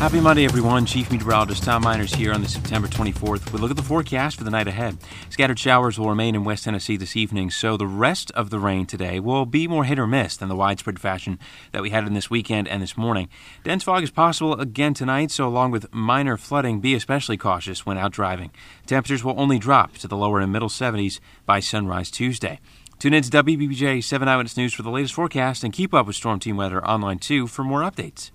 Happy Monday, everyone. Chief Meteorologist Tom Meiners here on the September 24th. We look at the forecast for the night ahead. Scattered showers will remain in West Tennessee this evening, so the rest of the rain today will be more hit or miss than the widespread fashion that we had in this weekend and this morning. Dense fog is possible again tonight, so along with minor flooding, be especially cautious when out driving. Temperatures will only drop to the lower and middle 70s by sunrise Tuesday. Tune in to WBBJ 7 Eyewitness News for the latest forecast and keep up with Storm Team Weather online too for more updates.